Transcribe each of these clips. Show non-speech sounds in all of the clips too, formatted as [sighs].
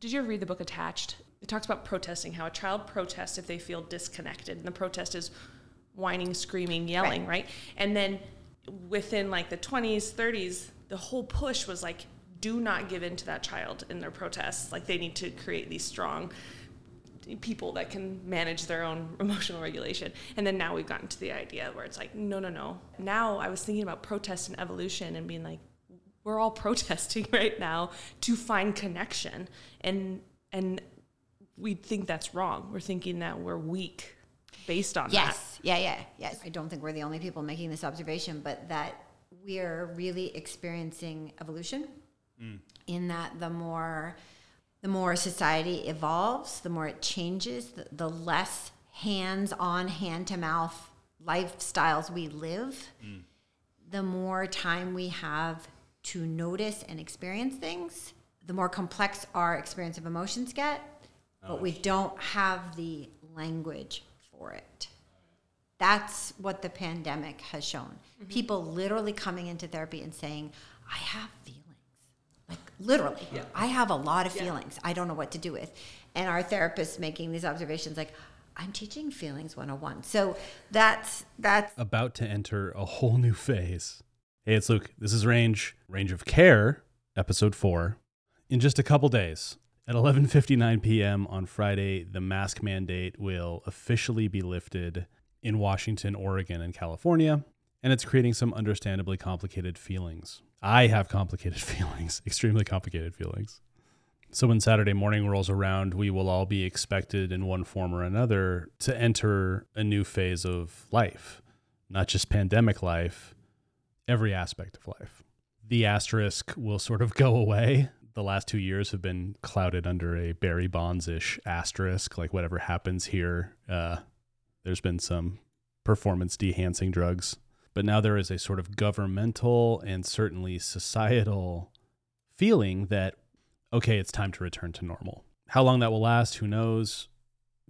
did you ever read the book Attached? It talks about protesting, how a child protests if they feel disconnected. And the protest is whining, screaming, yelling, right? right? And then within like the 20s, 30s, the whole push was like, do not give in to that child in their protests. Like they need to create these strong people that can manage their own [laughs] emotional regulation. And then now we've gotten to the idea where it's like, no, no, no. Now I was thinking about protest and evolution and being like, we're all [laughs] protesting right now to find connection. And and we think that's wrong. We're thinking that we're weak based on yes. that. Yeah, yeah, yes. I don't think we're the only people making this observation, but that we're really experiencing evolution mm. in that the more the more society evolves, the more it changes, the, the less hands-on, hand-to-mouth lifestyles we live, mm. the more time we have to notice and experience things, the more complex our experience of emotions get, but oh. we don't have the language for it. That's what the pandemic has shown. Mm-hmm. People literally coming into therapy and saying, I have feelings. Like literally, yeah. I have a lot of feelings. Yeah. I don't know what to do with. And our therapist making these observations like, I'm teaching feelings 101. So that's that's about to enter a whole new phase. Hey, it's Luke. This is Range, Range of Care, episode 4. In just a couple days, at 11:59 p.m. on Friday, the mask mandate will officially be lifted in Washington, Oregon, and California, and it's creating some understandably complicated feelings. I have complicated [laughs] feelings, extremely complicated feelings. So when Saturday morning rolls around, we will all be expected in one form or another to enter a new phase of life, not just pandemic life, every aspect of life. The asterisk will sort of [laughs] go away the last two years have been clouded under a Barry Bonds ish asterisk. Like whatever happens here, uh, there's been some performance enhancing drugs. But now there is a sort of governmental and certainly societal feeling that, okay, it's time to return to normal. How long that will last, who knows?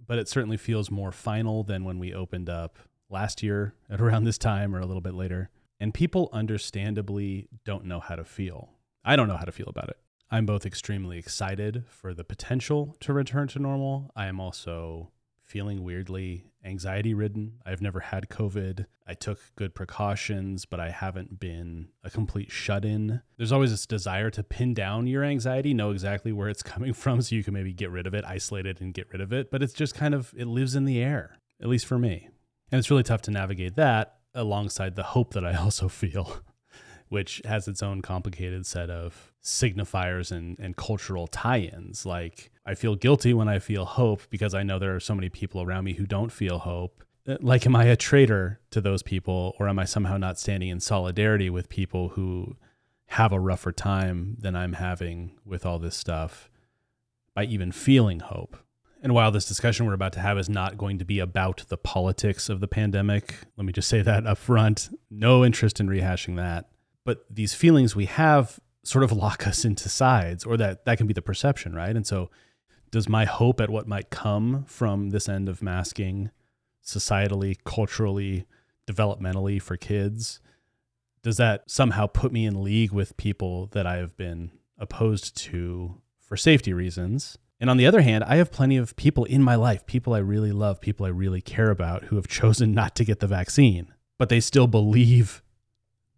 But it certainly feels more final than when we opened up last year at [laughs] around this time or a little bit later. And people understandably don't know how to feel. I don't know how to feel about it. I'm both extremely excited for the potential to return to normal. I am also feeling weirdly anxiety ridden. I've never had COVID. I took good precautions, but I haven't been a complete shut in. There's always this desire to pin down your anxiety, know exactly where it's [laughs] coming from so you can maybe get rid of it, isolate it, and get rid of it. But it's just kind of, it lives in the air, at least for me. And it's really tough to navigate that alongside the hope that I [laughs] also feel which has its own complicated set of signifiers and, and cultural tie ins. Like, I feel guilty when I feel hope because I know there are so many people around me who don't feel hope. Uh, like, am I a traitor to those people, or am I somehow not standing in solidarity with people who have a rougher time than I'm having with all this stuff by even feeling hope? And while this discussion we're about to have is not going to be about the politics of the pandemic, let me just say that up front. No interest in rehashing that. But these feelings we have sort of [laughs] lock us into sides or that that can be the perception right? And so does my hope at what might come from this end of masking societally culturally developmentally for kids does that somehow put me in league with people that i have been opposed to for safety reasons and on the other hand i have plenty of people in my life people i really love people i really care about who have [laughs] chosen not to get the vaccine but they still believe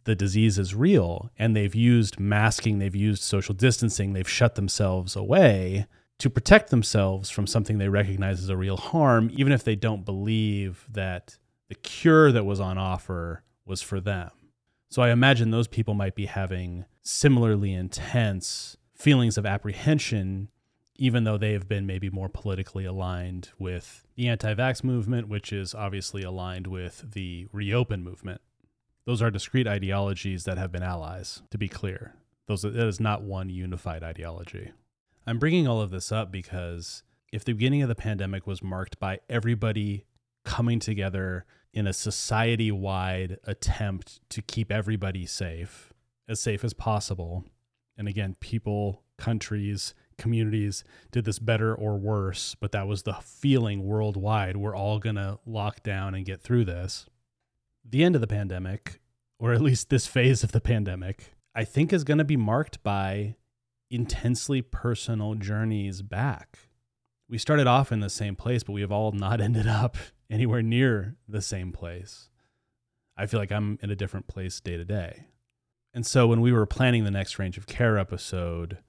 the disease is real and they've used masking, they've used social distancing, they've shut themselves away to protect themselves from something they recognize as a real harm, even if they don't believe that the cure that was on offer was for them. So I imagine those people might be having similarly intense feelings of apprehension, even though they have been maybe more politically aligned with the anti vax movement, which is obviously aligned with the reopen movement. Those are discrete ideologies that have been allies, to be clear. Those, that is not one unified ideology. I'm bringing all of this up because if the beginning of the pandemic was marked by everybody coming together in a society wide attempt to keep everybody safe, as safe as possible, and again, people, countries, communities did this better or worse, but that was the feeling worldwide. We're all going to lock down and get through this the end of the pandemic, or at least this phase of the pandemic, I think is going to be marked by intensely personal journeys back. We started off in the same place, but we have all not [laughs] ended up anywhere near the same place. I feel like I'm in a different place day to day. And so when we were planning the next range of care episode,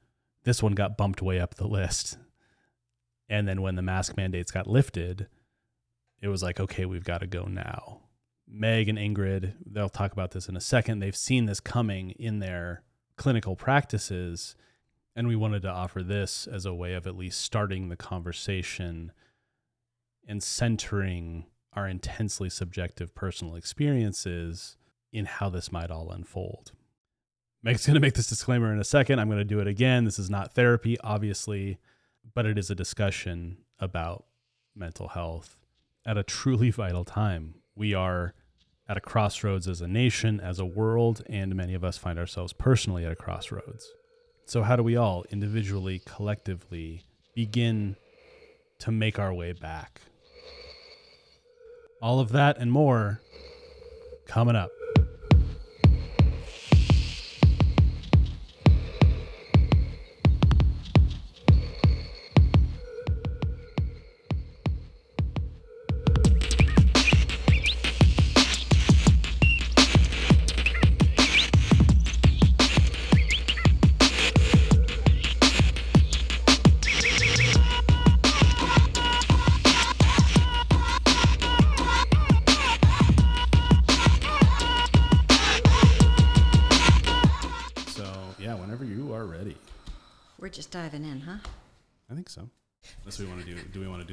this one got bumped way up the list. And then when the mask mandates got lifted, it was like, okay, we've got to go now. Meg and Ingrid, they'll talk about this in a second. They've seen this coming in their clinical practices. And we wanted to offer this as a way of at least starting the conversation and centering our intensely subjective personal experiences in how this might all unfold. Meg's going to make this disclaimer in a second. I'm going to do it again. This is not therapy, obviously, but it is a discussion about mental health at a truly vital time. We are at a crossroads as a nation, as a world, and many of us find ourselves personally at a crossroads. So, how do we all individually, collectively begin to make our way back? All of that and more coming up.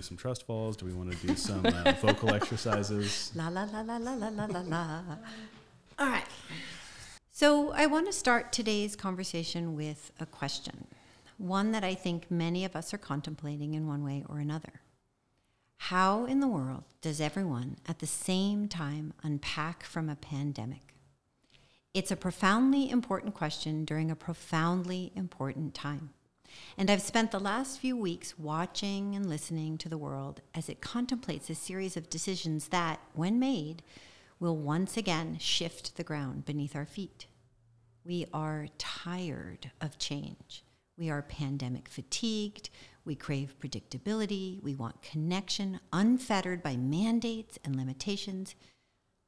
Do we want to do some trust falls? Do we want to do some uh, [laughs] vocal exercises? La la la la la la la la la. All right. So I want to start today's conversation with a question, one that I think many of us are contemplating in one way or another. How in the world does everyone at the same time unpack from a pandemic? It's a profoundly important question during a profoundly important time. And I've spent the last few weeks watching and listening to the world as it contemplates a series of decisions that, when made, will once again shift the ground beneath our feet. We are tired of change. We are pandemic fatigued. We crave predictability. We want connection unfettered by mandates and limitations.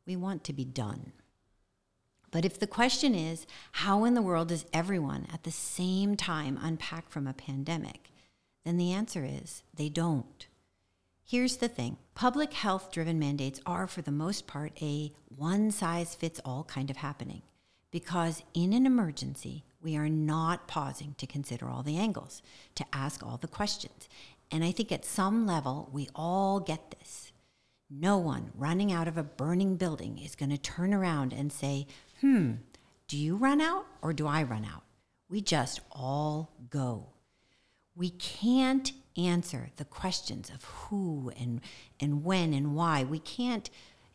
We want to be done. But if the question is, how in the world does everyone at the same time unpack from a pandemic? Then the answer is, they don't. Here's the thing public health driven mandates are, for the most part, a one size fits all kind of happening. Because in an emergency, we are not pausing to consider all the angles, to ask all the questions. And I think at some level, we all get this. No one running out of a burning building is going to turn around and say, hmm, do you run out or do I run out? We just all go. We can't answer the questions of who and, and when and why. We can't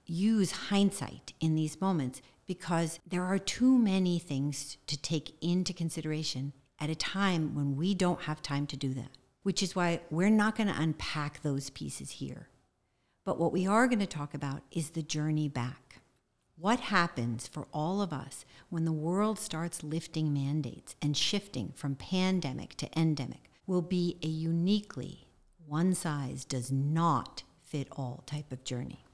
use hindsight in these moments because there are too many things to take into consideration at a time when we don't have time to do that, which is why we're not going to unpack those pieces here. But what we are going to talk about is the journey back. What happens for all of us when the world starts lifting mandates and shifting from pandemic to endemic will be a uniquely one size does not fit all type of journey.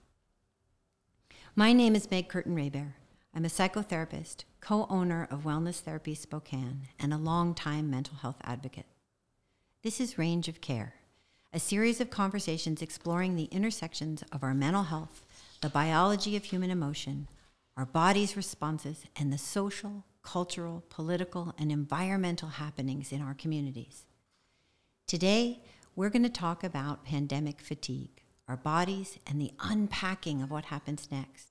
My name is Meg Curtin Raybear. I'm a psychotherapist, co owner of Wellness Therapy Spokane, and a longtime mental health advocate. This is Range of Care, a series of conversations exploring the intersections of our mental health, the biology of human emotion, our body's responses, and the social, cultural, political, and environmental happenings in our communities. Today, we're going to talk about pandemic fatigue, our bodies, and the unpacking of what happens next.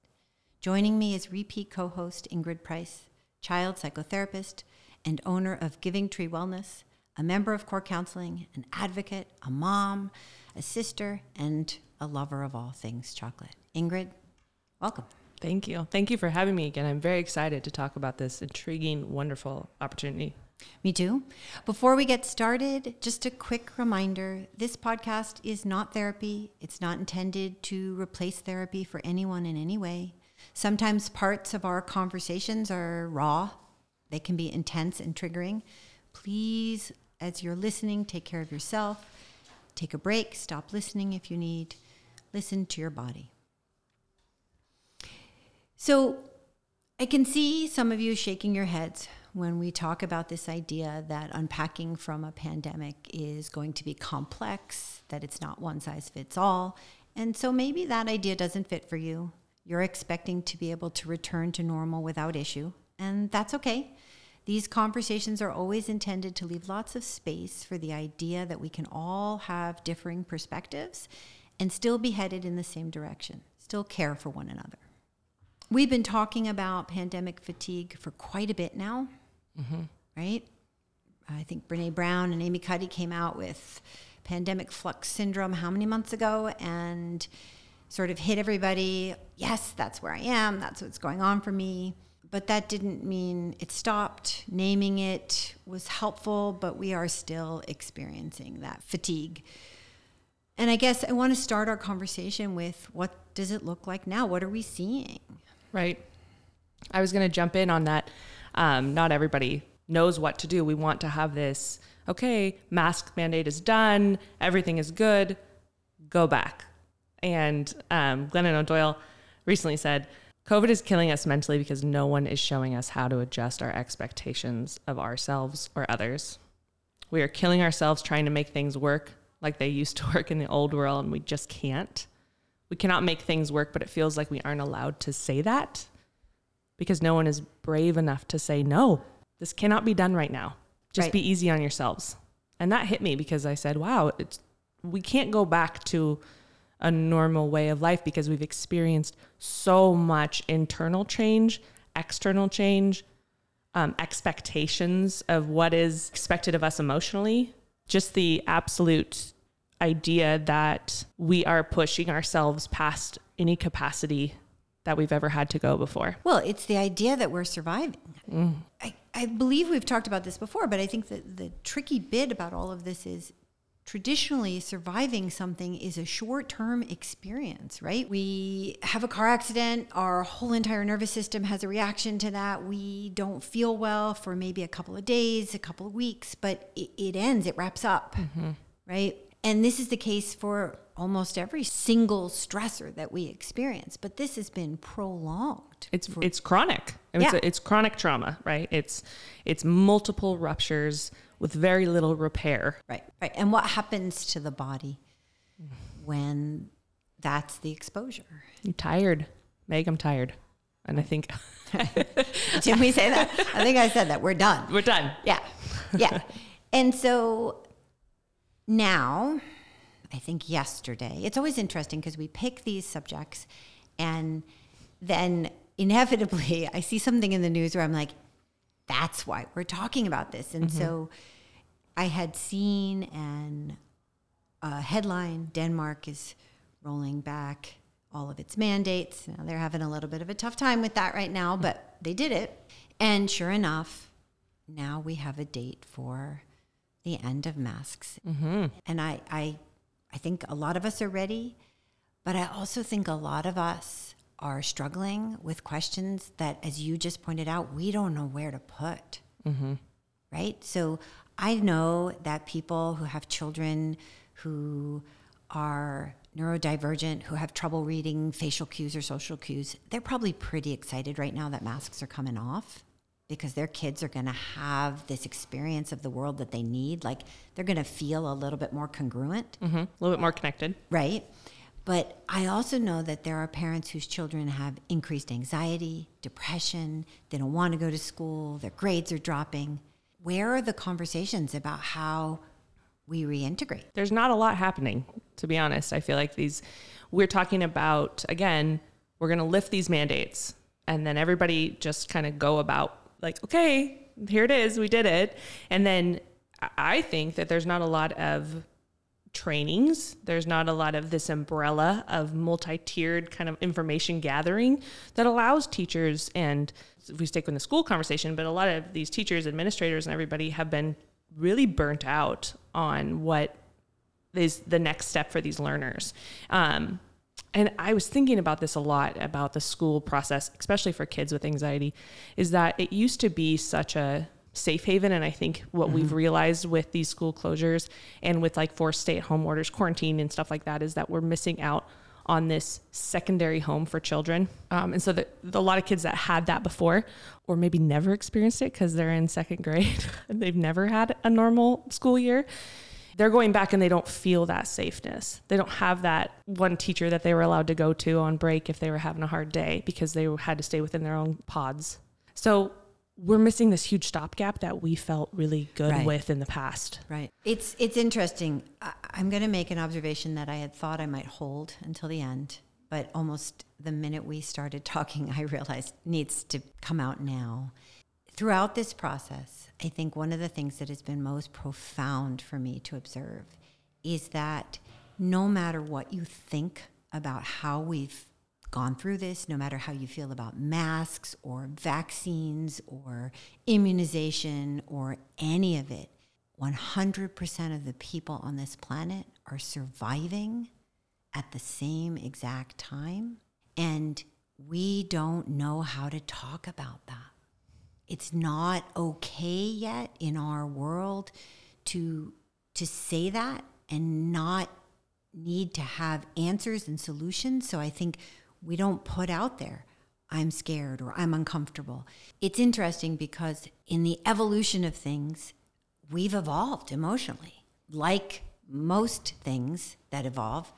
Joining me is repeat co host Ingrid Price, child psychotherapist and owner of Giving Tree Wellness, a member of Core Counseling, an advocate, a mom, a sister, and a lover of all things chocolate. Ingrid, welcome. Thank you. Thank you for having me again. I'm very excited to talk about this intriguing, wonderful opportunity. Me too. Before we get started, just a quick reminder this podcast is not therapy. It's not intended to replace therapy for anyone in any way. Sometimes parts of our conversations are raw, they can be intense and triggering, please, as you're listening, take care of yourself. Take a break, stop listening if you need. Listen to your body. So, I can see some of you shaking your heads when we talk about this idea that unpacking from a pandemic is going to be complex, that it's not one size fits all. And so maybe that idea doesn't fit for you. You're expecting to be able to return to normal without issue, and that's okay. These conversations are always intended to leave lots of space for the idea that we can all have differing perspectives and still be headed in the same direction, still care for one another. We've been talking about pandemic fatigue for quite a bit now, mm-hmm. right? I think Brene Brown and Amy Cuddy came out with pandemic flux syndrome how many months ago and sort of hit everybody. Yes, that's where I am. That's what's going on for me but that didn't mean it stopped. Naming it was helpful, but we are still experiencing that fatigue. And I guess I want to start our conversation with what does it look like now? What are we seeing? Right. I was going to jump in on that. Um, not everybody knows what to do. We want to have this okay, mask mandate is done, everything is good, go back. And um, Glennon O'Doyle recently said, COVID is killing us mentally because no one is showing us how to adjust our expectations of ourselves or others. We are killing ourselves trying to make things work like they used to work in the old world, and we just can't. We cannot make things work, but it feels like we aren't allowed to say that because no one is brave enough to say, no, this cannot be done right now. Just right. be easy on yourselves. And that hit me because I said, wow, it's, we can't go back to a normal way of life because we've experienced so much internal change, external change, um, expectations of what is expected of us emotionally. Just the absolute idea that we are pushing ourselves past any capacity that we've ever had to go before. Well, it's the idea that we're surviving. Mm. I, I believe we've talked about this before, but I think that the tricky bit about all of this is traditionally surviving something is a short-term experience right we have a car accident our whole entire nervous system has a reaction to that we don't feel well for maybe a couple of days a couple of weeks but it, it ends it wraps up mm-hmm. right and this is the case for almost every single stressor that we experience but this has been prolonged it's for, it's chronic I mean, yeah. it's, it's chronic trauma right it's it's multiple ruptures with very little repair. Right, right. And what happens to the body when that's the exposure? I'm tired. Meg, I'm tired. And I think. [laughs] Did we say that? I think I said that. We're done. We're done. Yeah. Yeah. and so now, I think yesterday, it's always interesting because we pick these subjects and then inevitably [laughs] I see something in the news where I'm like, that's why we're talking about this. And mm-hmm. so I had seen an a headline Denmark is rolling back all of its mandates. Now they're having a little bit of a tough time with that right now, but they did it. And sure enough, now we have a date for the end of masks. Mm-hmm. And I, I, I think a lot of us are ready, but I also think a lot of us are struggling with questions that, as you just pointed out, we don't know where to put. Mm-hmm. Right? So I know that people who have children who are neurodivergent, who have trouble reading facial cues or social cues, they're probably pretty excited right now that masks are coming off because their kids are going to have this experience of the world that they need. Like they're going to feel a little bit more congruent, mm-hmm. a little bit more connected. Right. But I also know that there are parents whose children have increased anxiety, depression, they don't want to go to school, their grades are dropping where are the conversations about how we reintegrate? There's not a lot happening, to be honest. I feel like these, we're talking about, again, we're going to lift these mandates and then everybody just kind of go about like, okay, here it is, we did it. And then I think that there's not a lot of trainings. There's not a lot of this umbrella of multi tiered kind of information gathering that allows teachers and if we stick with the school conversation, but a lot of these teachers, administrators, and everybody have been really burnt out on what is the next step for these learners. Um, and I was thinking about this a lot about the school process, especially for kids with anxiety, is that it used to be such a safe haven. And I think what we've realized with these school closures and with like forced stay at home orders, quarantine, and stuff like that is that we're missing out on this secondary home for children. Um, and so the, the, a lot of kids that had that before, or maybe never experienced it because they're in second grade, [laughs] and they've never had a normal school year. They're going back and they don't feel that safeness. They don't have that one teacher that they were allowed to go to on break if they were having a hard day because they had to stay within their own pods. So we're missing this huge stopgap that we felt really good Right. with in the past. Right. It's it's interesting. I, I'm going to make an observation that I had thought I might hold until the end, but almost the minute we started [laughs] talking, I realized needs to come out now. Throughout this process, I think one of the things that has been most profound for me to observe is that no matter what you think about how we've gone through this, no matter how you feel about masks or vaccines or immunization or any of it, 100% of the people on this planet are surviving at the same exact time. And we don't know how to talk about that. It's not okay yet in our world to, to say that and not need to have answers and solutions. So I think we don't put out there, I'm scared or I'm uncomfortable. It's interesting because in the evolution of things, we've evolved emotionally. Like most things that evolve,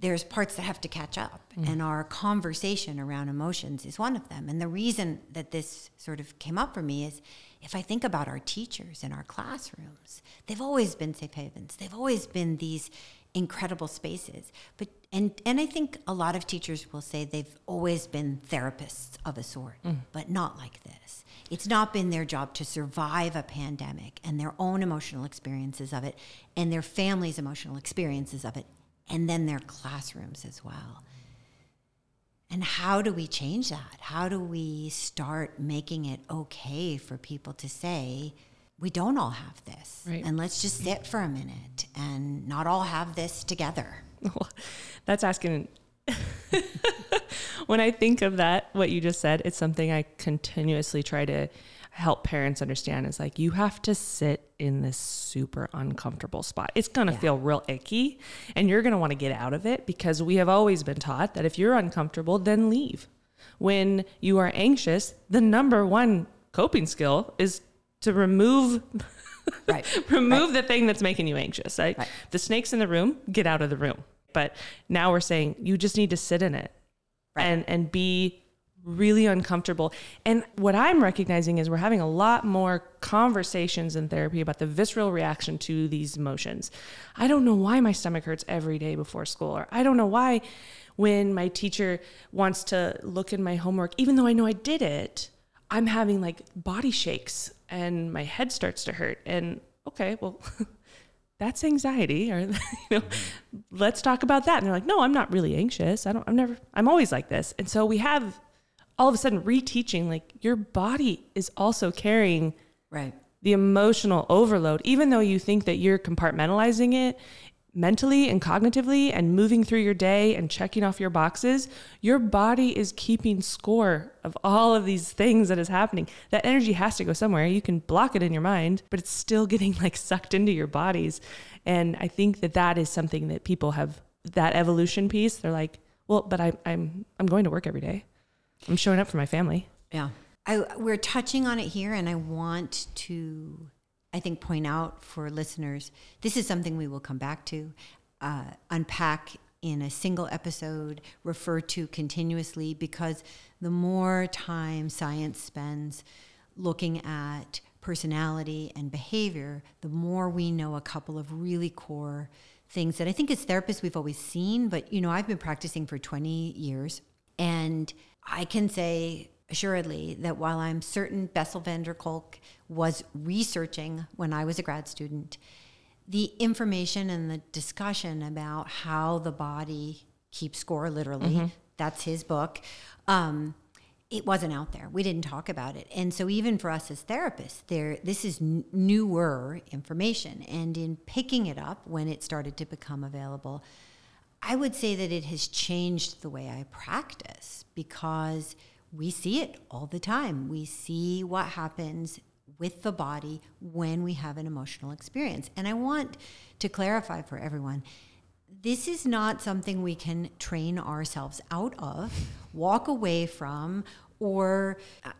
there's parts that have to catch up. Mm. And our conversation around emotions is one of them. And the reason that this sort of came up for me is if I think about our teachers in our classrooms, they've always been safe havens. They've always been these incredible spaces. But and and I think a lot of teachers will say they've always been therapists of a sort, mm. but not like this. It's not been their job to survive a pandemic and their own emotional experiences of it and their families' emotional experiences of it and then their classrooms as well. And how do we change that? How do we start making it okay for people to say, we don't all have this? Right. And let's just sit for a minute and not all have this together. [laughs] That's asking. [laughs] when I think of that, what you just said, it's something I continuously try to help parents understand is like you have to sit in this super uncomfortable spot. It's going to Yeah. feel real icky and you're going to want to get out of it because we have always been taught that if you're uncomfortable, then leave. When you are anxious, the number one coping skill is to remove Right. [laughs] remove the thing that's making you anxious. Right? Right. The snake's in the room, get out of the room. But now we're saying you just need to sit in it Right. and and be really uncomfortable. And what I'm recognizing is we're having a lot more conversations in therapy about the visceral reaction to these emotions. I don't know why my stomach hurts every day before school or I don't know why when my teacher wants to look in my homework even though I know I did it, I'm having like body shakes and my head starts to hurt and okay, well [laughs] that's anxiety or [laughs] you know mm-hmm. let's talk about that. And they're like no i'm not really anxious. I don't i'm never i'm always like this. And so we have all of a sudden reteaching like your body is also carrying Right. the emotional overload even though you think that you're compartmentalizing it mentally and cognitively and moving through your day and checking off your boxes your body is keeping score of all of these things that is happening. That energy has to go somewhere. You can block it in your mind but it's still [laughs] getting like sucked into your bodies. And i think that that is something that people have that evolution piece they're like well but I, i'm i'm going to work every day. I'm showing up for my family. Yeah. I, we're touching on it here, and I want to, I think, point out for listeners this is something we will come back to, uh, unpack in a single episode, refer to continuously, because the more time science spends looking at personality and behavior, the more we know a couple of really core things that I think as therapists we've always seen, but you know, I've been practicing for 20 years and I can say assuredly that while I'm certain Bessel van der Kolk was researching when I was a grad student, the information and the discussion about how the body keeps score literally, that's his book. Um, it wasn't out there. We didn't talk about it. And so even for us as therapists, there this is n- newer information and in picking it up when it started to become available, I would say that it has changed the way I practice because we see it all the time. We see what happens with the body when we have an emotional experience. And I want to clarify for everyone this is not something we can train ourselves out of, walk away from, or. Uh,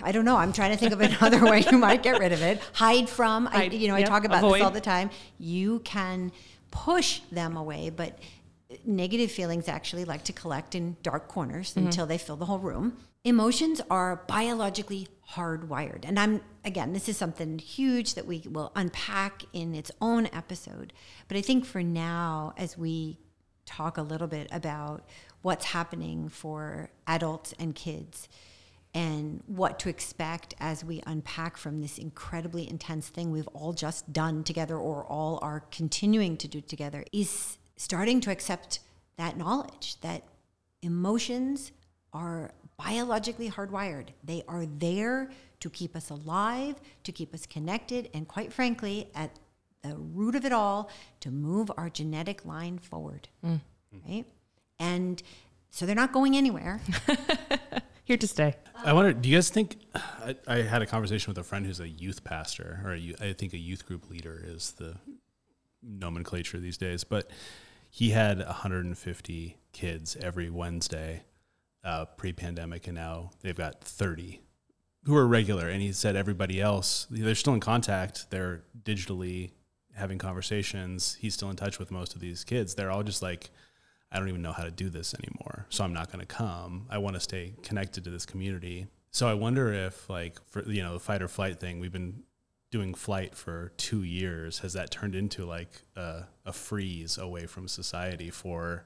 I don't know. I'm trying to think of another way you might get rid of it. Hide from. I, you know, yep, I talk about avoid. this all the time. You can push them away, but negative feelings actually like to collect in dark corners Mm-hmm. until they fill the whole room. Emotions are biologically hardwired. And I'm, again, this is something huge that we will unpack in its own episode. But I think for now, as we talk a little bit about what's happening for adults and kids, and what to expect as we unpack from this incredibly intense thing we've all just done together or all are continuing to do together is starting to accept that knowledge that emotions are biologically hardwired. They are there to keep us alive, to keep us connected, and quite frankly, at the root of it all, to move our genetic line forward. Mm. Right? And so they're not going anywhere. [laughs] Here to stay. I wonder, do you guys think? I, I had a conversation with a friend who's a youth pastor, or a, youth- I think a youth group leader is the nomenclature these days, but he had 150 kids every Wednesday uh, pre pandemic, and now they've got 30 who are regular. And he said everybody else, they're still in contact, they're digitally having conversations. He's still in touch with most of these kids. They're all just like, I don't even know how to do this anymore. So I'm not going to come. I want to stay connected to this community. So I wonder if, like, for you know, the fight or flight thing, we've been doing flight for two years. Has that turned into like a, a freeze away from society for,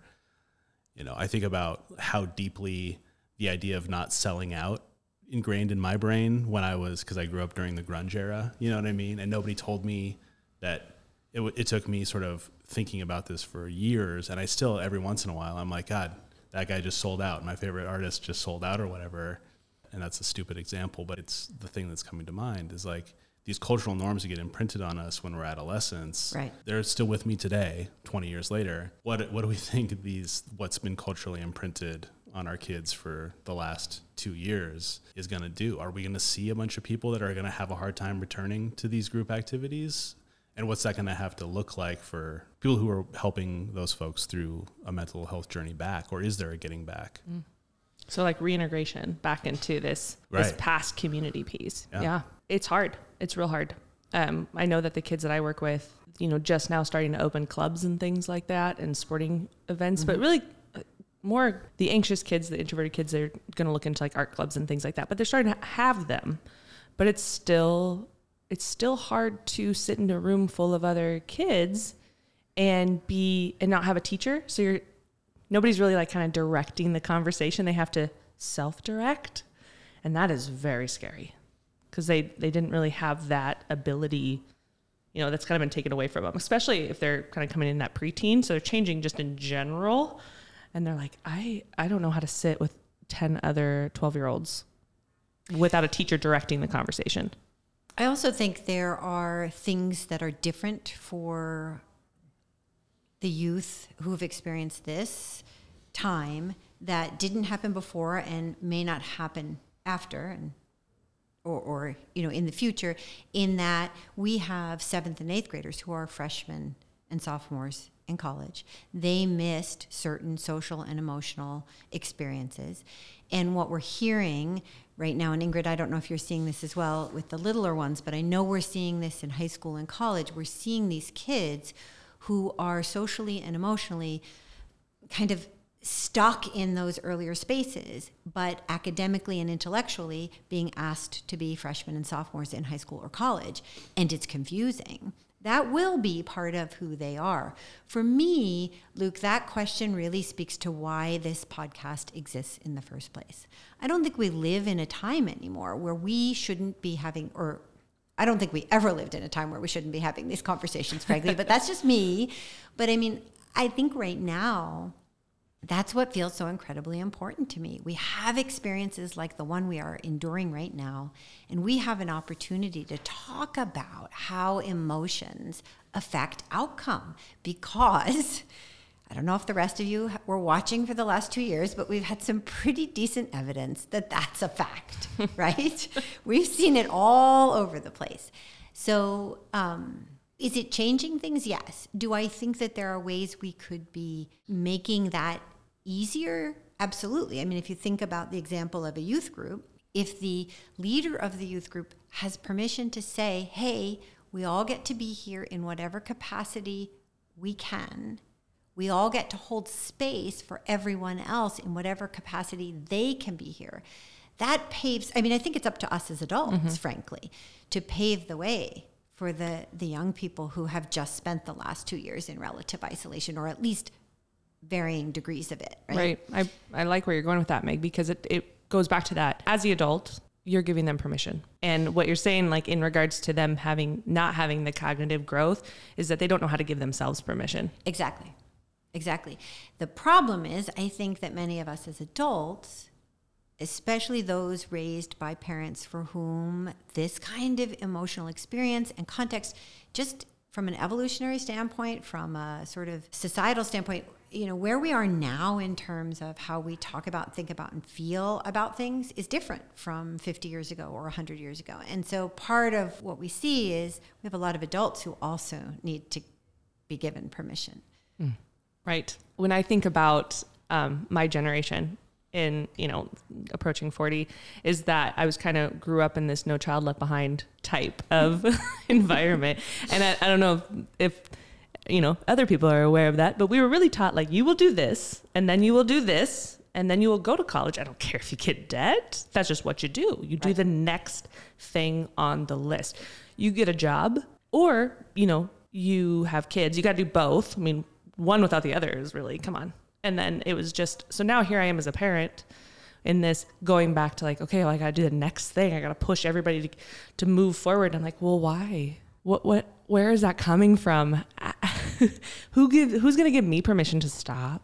you know, I think about how deeply the idea of not selling out ingrained in my brain when I was, because I grew up during the grunge era, you know what I mean? And nobody told me that it, w- it took me sort of thinking about this for years. And I still, every once in a while, I'm like, God, that guy just sold out. My favorite artist just sold out or whatever. And that's a stupid example, but it's the thing that's coming to mind is like these cultural norms that get imprinted on us when we're adolescents. Right. They're still with me today, 20 years later. What, what do we think these, what's been culturally imprinted on our kids for the last two years is going to do? Are we going to see a bunch of people that are going to have a hard time returning to these group activities? And what's that going to have to look like for people who are helping those folks through a mental health journey back? Or is there a getting back? Mm. So like reintegration back into this this past community piece. Yeah. Yeah. It's hard. It's real hard. Um, I know that the kids that I work with, you know, just now starting to open clubs and things like that and sporting events, but really uh, more the anxious kids, the introverted kids, they're going to look into like art clubs and things like that, but they're starting to have them. But it's still it's still hard to sit in a room full of other kids and be and not have a teacher. So you're nobody's really like kind of directing the conversation. They have to self-direct, and that is very scary because they they didn't really have that ability. You know, that's kind of been taken away from them, especially if they're kind of coming in that preteen. So they're changing just in general, and they're like, I I don't know how to sit with ten other twelve year olds without a teacher directing the conversation. I also think there are things that are different for the youth who have experienced this time that didn't happen before and may not happen after and or, or you know in the future in that we have seventh and eighth graders who are freshmen and sophomores in college. They missed certain social and emotional experiences. And what we're hearing right now and ingrid i don't know if you're seeing this as well with the littler ones but i know we're seeing this in high school and college. We're seeing these kids who are socially and emotionally kind of stuck in those earlier spaces, but academically and intellectually being asked to be freshmen and sophomores in high school or college. And it's confusing. That will be part of who they are. For me, Luke, that question really speaks to why this podcast exists in the first place. I don't think we live in a time anymore where we shouldn't be having, or I don't think we ever lived in a time where we shouldn't be having these conversations, frankly, but that's just me. But I mean, I think right now, that's what feels so incredibly important to me. We have experiences like the one we are enduring right now, and we have an opportunity to talk about how emotions affect outcome because [laughs] I don't know if the rest of you were watching for the last two years, but we've had some pretty decent evidence that that's a fact, [laughs] right? we've seen it all over the place. So, um, is it changing things? Yes. Do I think that there are ways we could be making that easier? Absolutely. I mean, if you think about the example of a youth group, if the leader of the youth group has permission to say, hey, we all get to be here in whatever capacity we can, we all get to hold space for everyone else in whatever capacity they can be here. That paves, I mean, I think it's up to us as adults, mm-hmm. frankly, to pave the way for the, the young people who have just spent the last two years in relative isolation or at least varying degrees of it. Right. right. I, I like where you're going with that, Meg, because it, it goes back to that. As the adult, you're giving them permission. And what you're saying, like in regards to them having not having the cognitive growth, is that they don't know how to give themselves permission. Exactly. Exactly. The problem is, I think that many of us as adults, especially those raised by parents for whom this kind of emotional experience and context, just from an evolutionary standpoint, from a sort of societal standpoint, you know, where we are now in terms of how we talk about, think about, and feel about things is different from 50 years ago or 100 years ago. And so part of what we see is we have a lot of adults who also need to be given permission. Mm. Right. When I think about um, my generation, in you know approaching 40 is that i was kind of grew up in this no child left behind type of [laughs] environment and I, I, don't know if, if you know, other people are aware of that, but we were really taught like you will do this and then you will do this and then you will go to college. I don't care if you get debt. That's just what you do. You do right. the next thing on the list. You get a job or, you know, you have kids. You got to do both. I mean, one without the other is really, come on. And then it was just, so now here I am as a parent in this going back to like, okay, well, I got to do the next thing. I got to push everybody to, to move forward. I'm like, well, why? What, what, where is that coming from? [laughs] who give who's going to give me permission to stop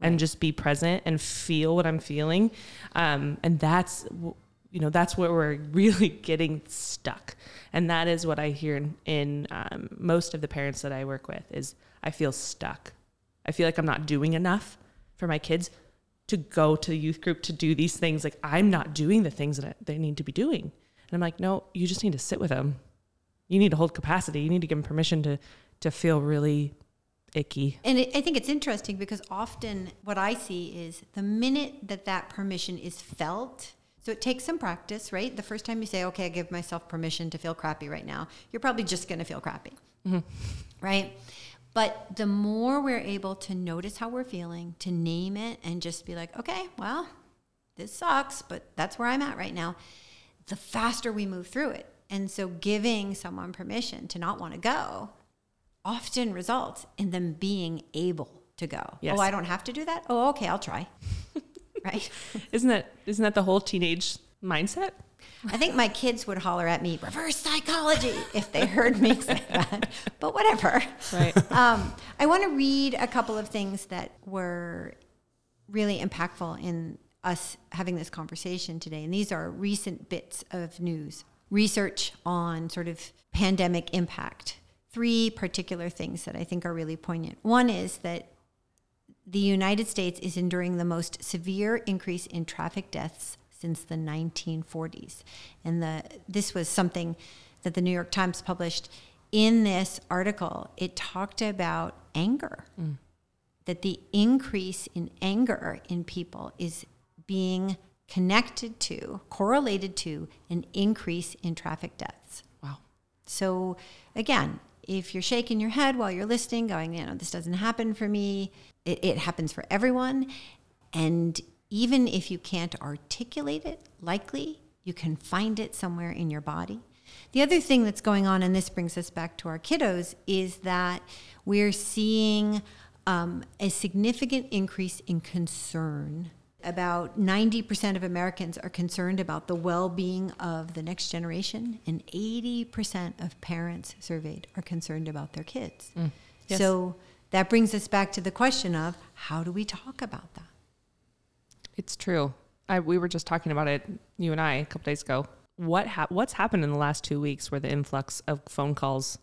right. and just be present and feel what I'm feeling? Um, and that's you know that's where we're [laughs] really getting stuck, and that is what I hear in, in um, most of the parents that I work with is I feel stuck. I feel like I'm not doing enough for my kids to go to the youth group to do these things. Like I'm not doing the things that they need to be doing. And I'm like, no, you just need to sit with them. You need to hold capacity. You need to give them permission to to feel really icky. And it, I think it's interesting because often what I see is the minute that that permission is felt, so it takes some practice, right? The first time you say, okay, I give myself permission to feel crappy right now, you're probably just going to feel crappy, mm-hmm. right? But the more we're able to notice how we're feeling, to name it and just be like, okay, well, this sucks, but that's where I'm at right now, the faster we move through it. And so giving someone permission to not want to go often results in them being able to go. Yes. Oh, I don't have to do that? Oh, okay, I'll try. [laughs] right? [laughs] Isn't that isn't that the whole teenage mindset? I think my kids would holler at me, reverse psychology, [laughs] if they heard me say that. But whatever. Right. Um, I want to read a couple of things that were really impactful in us having this conversation today. And these are recent bits of news, research on sort of pandemic impact three particular things that I think are really poignant. One is that the United States is enduring the most severe increase in traffic deaths since the 1940s. And the, this was something that the New York Times published. In this article, it talked about anger, mm. that the increase in anger in people is being connected to, correlated to, an increase in traffic deaths. Wow. So, again, if you're shaking your head while you're listening, going, you know, this doesn't happen for me, it, it happens for everyone. And even if you can't articulate it, likely you can find it somewhere in your body. The other thing that's going on, and this brings us back to our kiddos, is that we're seeing um, a significant increase in concern about 90% of Americans are concerned about the well being of the next generation, and 80% of parents surveyed are concerned about their kids. Mm. Yes. So that brings us back to the question of how do we talk about that? It's true. I, we were just talking about it, you and I, a couple days ago. What ha- what's happened in the last two weeks where the influx of phone calls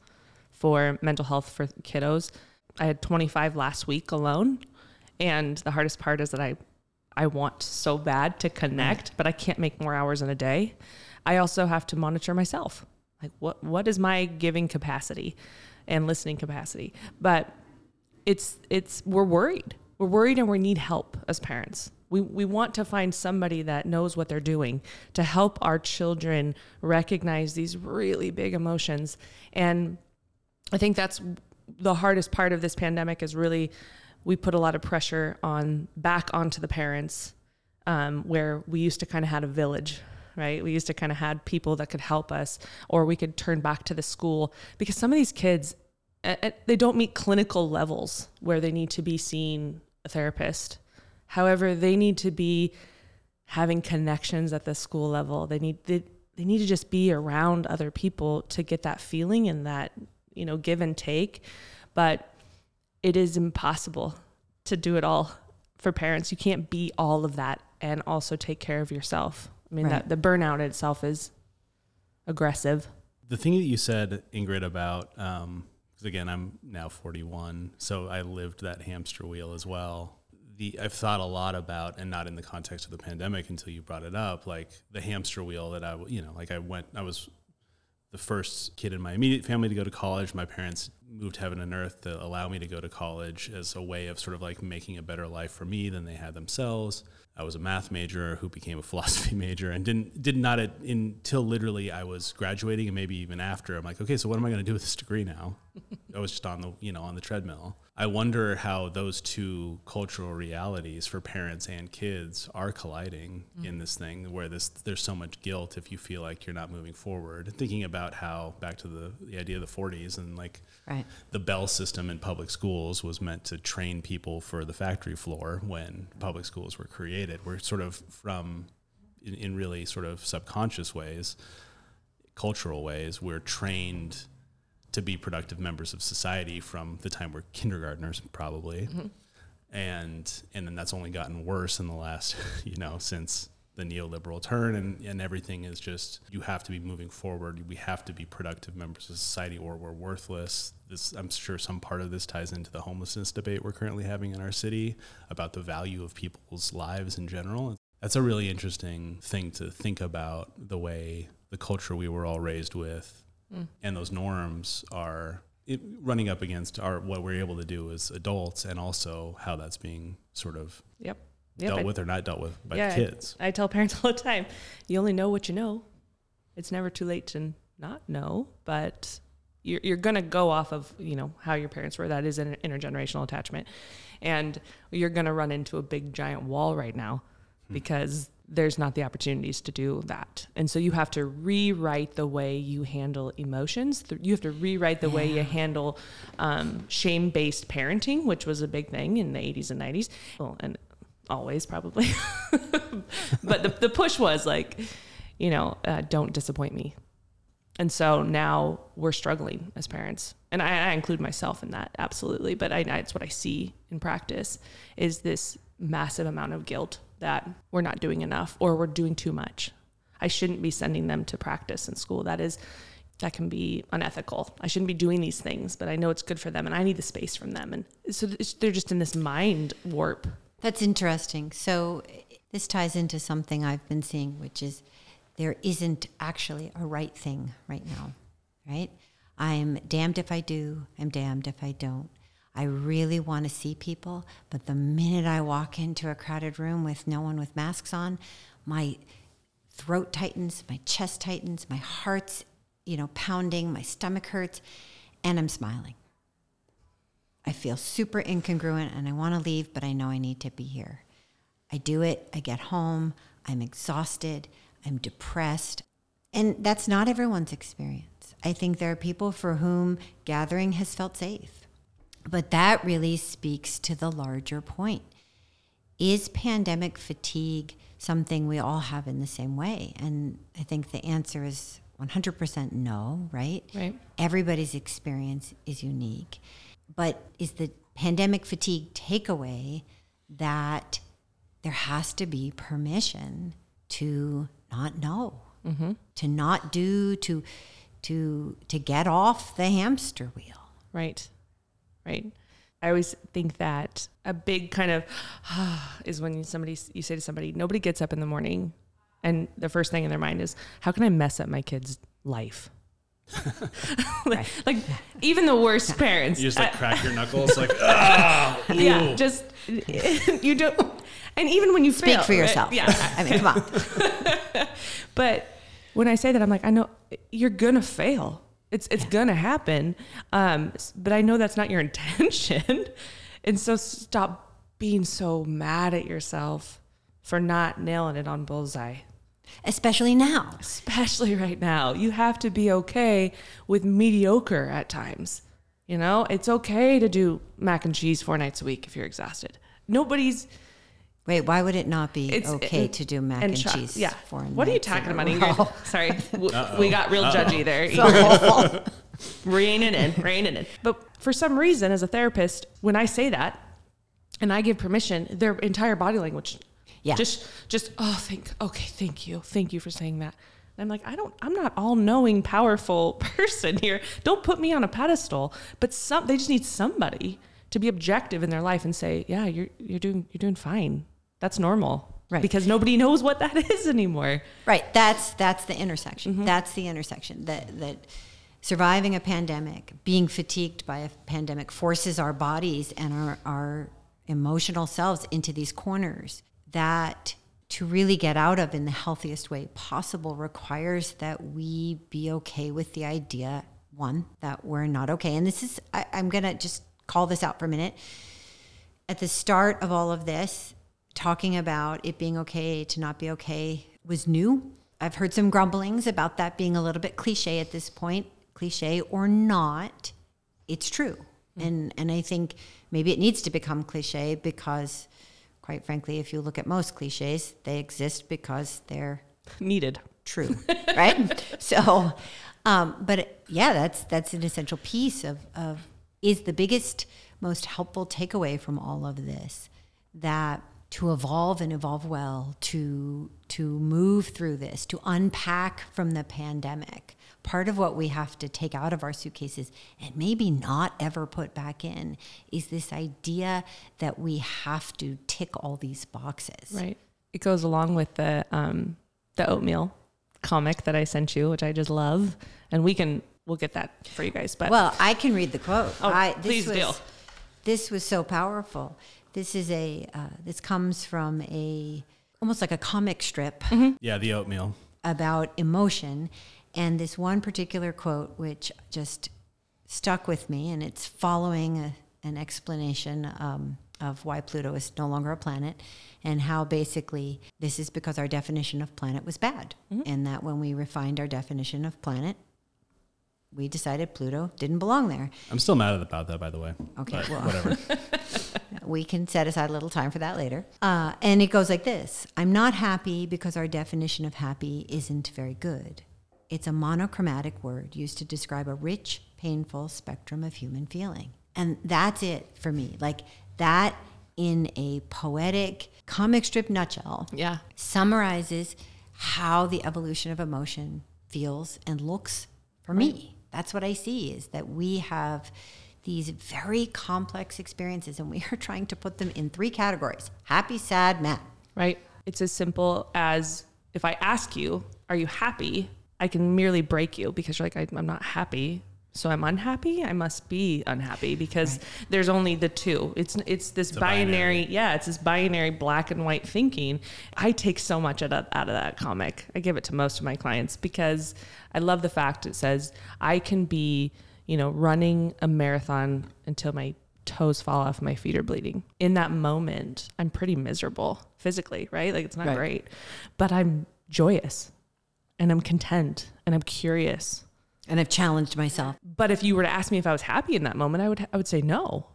for mental health for kiddos? I had 25 last week alone. And the hardest part is that I, I want so bad to connect, mm. but I can't make more hours in a day. I also have to monitor myself. Like what, what is my giving capacity and listening capacity? But it's, it's, we're worried. We're worried and we need help as parents. We, we want to find somebody that knows what they're doing to help our children recognize these really big emotions. And I think that's the hardest part of this pandemic is really we put a lot of pressure on back onto the parents um, where we used to kind of had a village right? We used to kind of had people that could help us or we could turn back to the school. Because some of these kids they don't meet clinical levels where they need to be seeing a therapist. However they need to be having connections at the school level. They need they, they need to just be around other people to get that feeling and that you know give and take. But it is impossible to do it all for parents you can't be all of that and also take care of yourself i mean Right. that the burnout itself is aggressive The thing that you said, Ingrid, about um, because again, I'm now 41, so I lived that hamster wheel as well. The I've thought a lot about, and not in the context of the pandemic until you brought it up, like the hamster wheel that I, you know, like I went, I was the first kid in my immediate family to go to college. My parents moved heaven and earth to allow me to go to college as a way of sort of like making a better life for me than they had themselves. I was a math major who became a [laughs] philosophy major and didn't did not at, until literally I was graduating and maybe even after. I'm like, okay, so what am I going to do with this degree now? [laughs] I was just on the you know on the treadmill. I wonder how those two cultural realities for parents and kids are colliding mm. in this thing where this there's so much guilt if you feel like you're not moving forward. Thinking about how back to the, the idea of the 40s and like Right. The bell system in public schools was meant to train people for the factory floor when public schools were created. We're sort of from, in, in really sort of subconscious ways, cultural ways, we're trained to be productive members of society from the time we're kindergartners, probably. Mm-hmm. And, and then that's only gotten worse in the last, [laughs] you know, since the neoliberal turn and, and everything is just you have to be moving forward we have to be productive members of society or we're worthless this i'm sure some part of this ties into the homelessness debate we're currently having in our city about the value of people's lives in general. That's a really interesting thing to think about the way the culture we were all raised with mm. and those norms are it, running up against our what we're able to do as adults and also how that's being sort of yep. Yep dealt I- with or not dealt with by yeah, I- kids. I, tell parents [laughs] all the time you only know what you know. It's never too late to not know but you're, you're going to go off of you know how your parents were. That is an intergenerational attachment. And you're going to run into a big giant wall right now because there's not the opportunities to do that. And so you have to rewrite the way you handle emotions you have to rewrite the way you handle um, shame-based parenting which was a big thing in the 80s and 90s well and always probably. [laughs] But the, the push was like you know uh, don't disappoint me and so now we're struggling as parents. And I, I include myself in that absolutely. But I, I it's what i see in practice is this massive amount of guilt that we're not doing enough or we're doing too much. I shouldn't be sending them to practice in school. That is that can be unethical. I shouldn't be doing these things but i know it's good for them and i need the space from them. And so they're just in this mind warp. That's interesting. So this ties into something I've been seeing, which is there isn't actually a right thing right now, right? I'm damned if I do, I'm damned if I don't. I really want to see people, but the minute I walk into a crowded room with no one with masks on, my throat tightens, my chest tightens, my heart's, you know, pounding, my stomach hurts, and I'm smiling. I feel super incongruent and I want to leave, but I know I need to be here. I do it, I get home, I'm exhausted, I'm depressed. And that's not everyone's experience. I think there are people for whom gathering has felt safe. But that really speaks to the larger point. Is pandemic fatigue something we all have in the same way? And I think the answer is 100% no, right? Right. Everybody's experience is unique. But is the pandemic fatigue takeaway that there has to be permission to not know, to not do, to to to get off the hamster wheel? Right. Right. I always think that a big kind of [sighs] is when somebody you say to somebody, nobody gets up in the morning, and the first thing in their mind is, how can I mess up my kid's life? [laughs] like, like, even the worst parents, You just like uh, crack your [laughs] knuckles, like ah, yeah, just [laughs] you don't. And even when you Speak fail, for right? yourself. yeah. I mean, come on. [laughs] But when I say that, I'm like, I know you're gonna fail. It's it's gonna happen. Um, but I know that's not your [laughs] intention, and so stop being so mad at yourself for not nailing it on bullseye. Especially now. Especially right now, you have to be okay with mediocre at times. You know, it's okay to do mac and cheese four nights a week if you're exhausted. Nobody's Wait, why would it not be It's- uh, okay it- to do mac and, cho- cheese? Yeah. four What are you talking about. Ingrid? Oh. [laughs] Sorry, W- we got real judgy there. [laughs] reining in, reining in. But for some reason, as a therapist, when I say that and I give permission, their entire body language, Yeah. just, just oh, thank, okay, thank you, thank you for saying that. And I'm like, I don't, I'm not all knowing, powerful [laughs] person here. Don't put me on a pedestal. But some, they just need somebody to be objective in their life and say, yeah, you're, you're doing, you're doing fine. That's normal. Right. Because nobody [laughs] knows what that is anymore. Right. That's that's the intersection. Mm-hmm. That's the intersection. That that surviving a pandemic, being fatigued by a pandemic, forces our bodies and our our emotional selves into these corners that to really get out of in the healthiest way possible requires that we be okay with the idea one that we're not okay and this is I, i'm gonna just call this out for a minute at the start of all of this, talking about it being okay to not be okay was new. I've heard some grumblings about that being a little bit cliche at this point. Cliche or not, it's true. And and I think maybe it needs to become cliche because quite frankly, if you look at most cliches, they exist because they're Needed. true, [laughs] right? so, um, but yeah, that's that's an essential piece of of is the biggest, most helpful takeaway from all of this that to evolve and evolve well, to to move through this, to unpack from the pandemic. Part of what we have to take out of our suitcases and maybe not ever put back in is this idea that we have to tick all these boxes. Right. It goes along with the um, the oatmeal comic that I sent you, which I just love, and we can we'll get that for you guys. But Well, I can read the quote. Oh, I, please was, do. This was so powerful. This is a. Uh, this comes from a almost like a comic strip yeah, the oatmeal. about emotion, and this one particular quote, which just stuck with me, and it's following a, an explanation um, of why Pluto is no longer a planet, and how basically this is because our definition of planet was bad, and that when we refined our definition of planet, we decided Pluto didn't belong there. I'm still mad about that, by the way. Okay, But well. whatever. [laughs] We can set aside a little time for that later. Uh, and it goes like this I'm not happy because our definition of happy isn't very good. It's a monochromatic word used to describe a rich, painful spectrum of human feeling. And that's it for me. Like that in a poetic comic strip nutshell yeah, summarizes how the evolution of emotion feels and looks for me. That's what I see is that we have these very complex experiences and we are trying to put them in three categories happy, sad, mad. right. It's as simple as if I ask you, "Are you happy?" I can merely break you because you're like, I, "I'm not happy." So I'm unhappy. I must be unhappy because there's only the two. It's it's this a binary, binary. yeah. It's this binary black and white thinking. I take so much out of, out of that comic. I give it to most of my clients because I love the fact it says I can be, you know, running a marathon until my toes fall off, my feet are bleeding. In that moment, I'm pretty miserable physically, right? Like it's not Right. great, but I'm joyous and I'm content and I'm curious. And I've challenged myself. But if you were to ask me if I was happy in that moment, I would I would say no.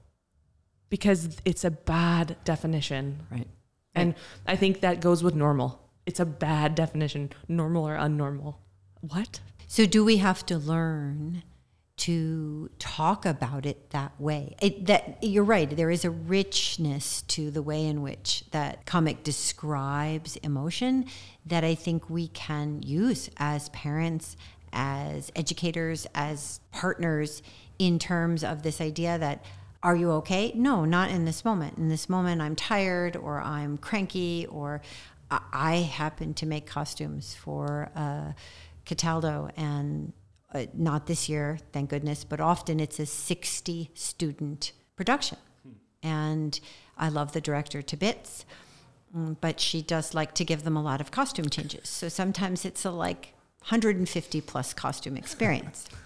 Because it's a bad definition. Right. And I think that goes with normal. It's a bad definition, normal or unnormal. What? So, do we have to learn to talk about it that way? It, that you're right. There is a richness to the way in which that comic describes emotion that I think we can use as parents, as educators, as partners, in terms of this idea that Are you okay? No, not in this moment. In this moment, I'm tired or I'm cranky or I, happen to make costumes for uh, Cataldo and uh, not this year, thank goodness, but often it's a 60 student production. And I love the director to bits, mm, but she does like to give them a lot of costume changes. So sometimes it's a like 150 plus costume experience. [laughs]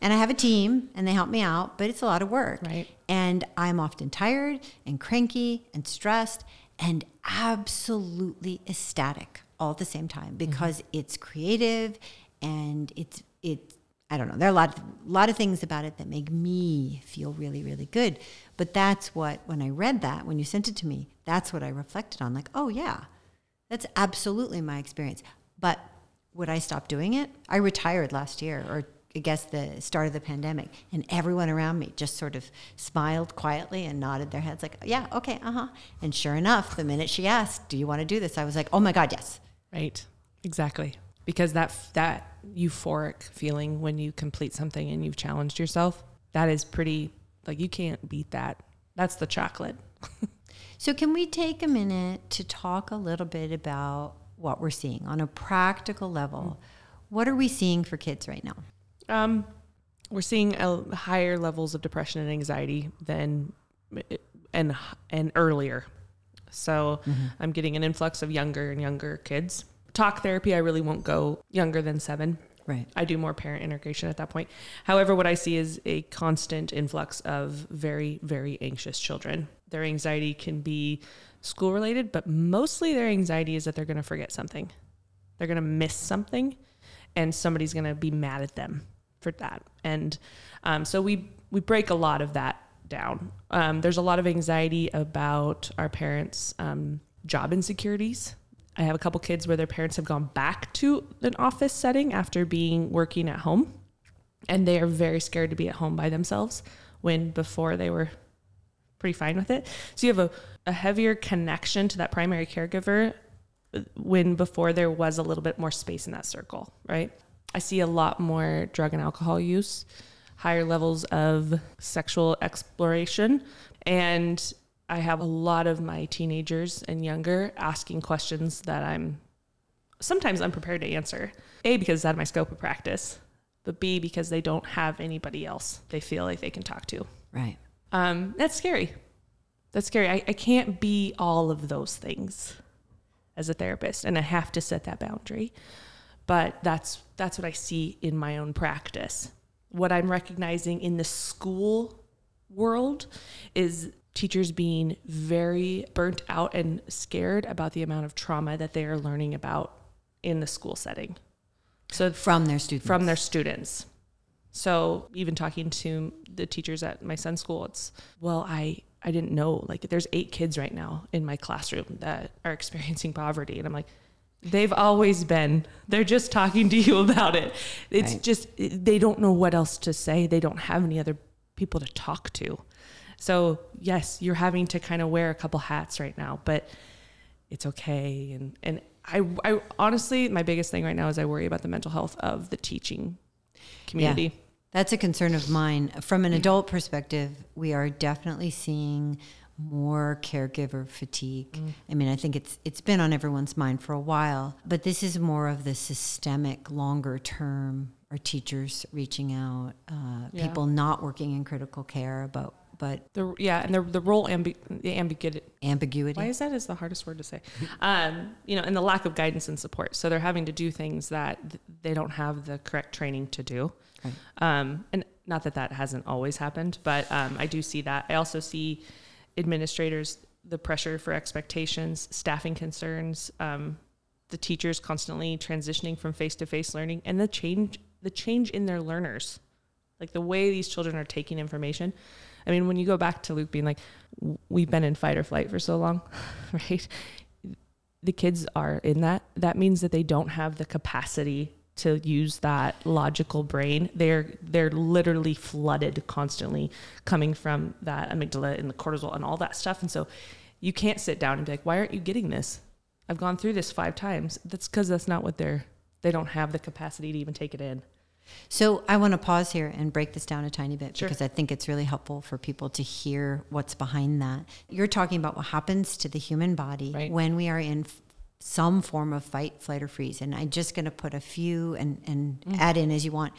And I have a team and they help me out, but it's a lot of work. Right. And I'm often tired and cranky and stressed and absolutely ecstatic all at the same time because it's creative and it's it's I don't know. There are a lot of, lot of things about it that make me feel really, really good. But that's what, when I read that, when you sent it to me, that's what I reflected on. Like, oh, yeah, that's absolutely my experience. But would I stop doing it? I retired last year, or I guess the start of the pandemic, and everyone around me just sort of smiled quietly and nodded their heads, like, yeah, okay, uh huh. And sure enough, the minute she asked, do you want to do this? I was like, oh my God, yes. Right. Exactly. Because that that euphoric feeling when you complete something and you've challenged yourself, that is pretty like you can't beat that. That's the chocolate. [laughs] So, can we take a minute to talk a little bit about what we're seeing on a practical level? What are we seeing for kids right now? Um, we're seeing a higher levels of depression and anxiety than and and earlier. So I'm getting an influx of younger and younger kids. Talk therapy, I really won't go younger than seven. Right. I do more parent integration at that point. However, what I see is a constant influx of very, very anxious children. Their anxiety can be school related, but mostly their anxiety is that they're going to forget something. They're going to miss something, and somebody's going to be mad at them for that. And um, so we we break a lot of that down. Um, there's a lot of anxiety about our parents' um, job insecurities. I have a couple kids where their parents have gone back to an office setting after being working at home, and they are very scared to be at home by themselves when before they were pretty fine with it. So you have a, a heavier connection to that primary caregiver uh, when before there was a little bit more space in that circle, right? I see a lot more drug and alcohol use, higher levels of sexual exploration, and I have a lot of my teenagers and younger asking questions that I'm sometimes unprepared to answer. A, because it's out of my scope of practice, but B, because they don't have anybody else they feel like they can talk to. Right. Um, that's scary. That's scary. I, I can't be all of those things as a therapist, and I have to set that boundary. But that's that's what I see in my own practice. What I'm recognizing in the school world is teachers being very burnt out and scared about the amount of trauma that they are learning about in the school setting. So From their students. from their students. So even talking to the teachers at my son's school, it's well, I I didn't know like there's eight kids right now in my classroom that are experiencing poverty, and I'm like, they've always been. They're just talking to you [laughs] about it. It's Right. just they don't know what else to say. They don't have any other people to talk to. So yes, you're having to kind of wear a couple hats right now, but it's okay. And and I I honestly my biggest thing right now is I worry about the mental health of the teaching community. Yeah. That's a concern of mine. From an adult perspective, we are definitely seeing more caregiver fatigue. I mean, I think it's it's been on everyone's mind for a while, but this is more of the systemic, longer term. Our teachers reaching out, uh, Yeah. people not working in critical care, but but The yeah, and the the role ambi- the ambiguity. ambiguity. Why is that is the hardest word to say? Um, you know, and the lack of guidance and support. So they're having to do things that th- they don't have the correct training to do. Right. Um, and not that that hasn't always happened, but um, I do see that. I also see administrators the pressure for expectations, staffing concerns, um, the teachers constantly transitioning from face to face learning, and the change the change in their learners, like the way these children are taking information. I mean, when you go back to Luke being like, we've been in fight or flight for so long, [laughs] right? The kids are in that. That means that they don't have the capacity to use that logical brain. They're they're literally flooded constantly coming from that amygdala and the cortisol and all that stuff. And so you can't sit down and be like, why aren't you getting this? I've gone through this five times. That's because that's not what they're they don't have the capacity to even take it in. So I want to pause here and break this down a tiny bit Sure. because I think it's really helpful for people to hear what's behind that. You're talking about what happens to the human body Right. when we are in f- some form of fight, flight, or freeze. And I'm just going to put a few and, and mm-hmm. add in as you want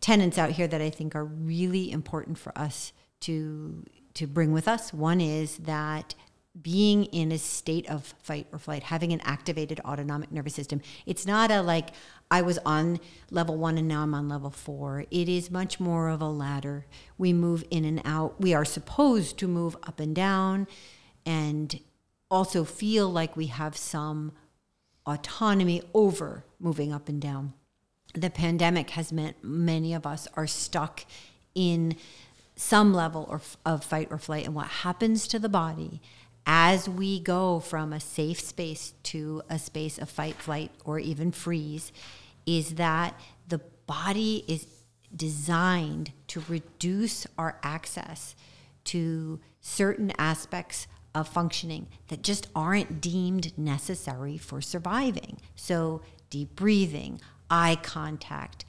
tenants out here that I think are really important for us to to bring with us. One is that being in a state of fight or flight, having an activated autonomic nervous system. It's not a like I was on level 1 and now I'm on level 4. It is much more of a ladder. We move in and out. We are supposed to move up and down and also feel like we have some autonomy over moving up and down. The pandemic has meant many of us are stuck in some level of fight or flight. And what happens to the body as we go from a safe space to a space of fight, flight, or even freeze is that the body is designed to reduce our access to certain aspects of functioning that just aren't deemed necessary for surviving. So, deep breathing, eye contact,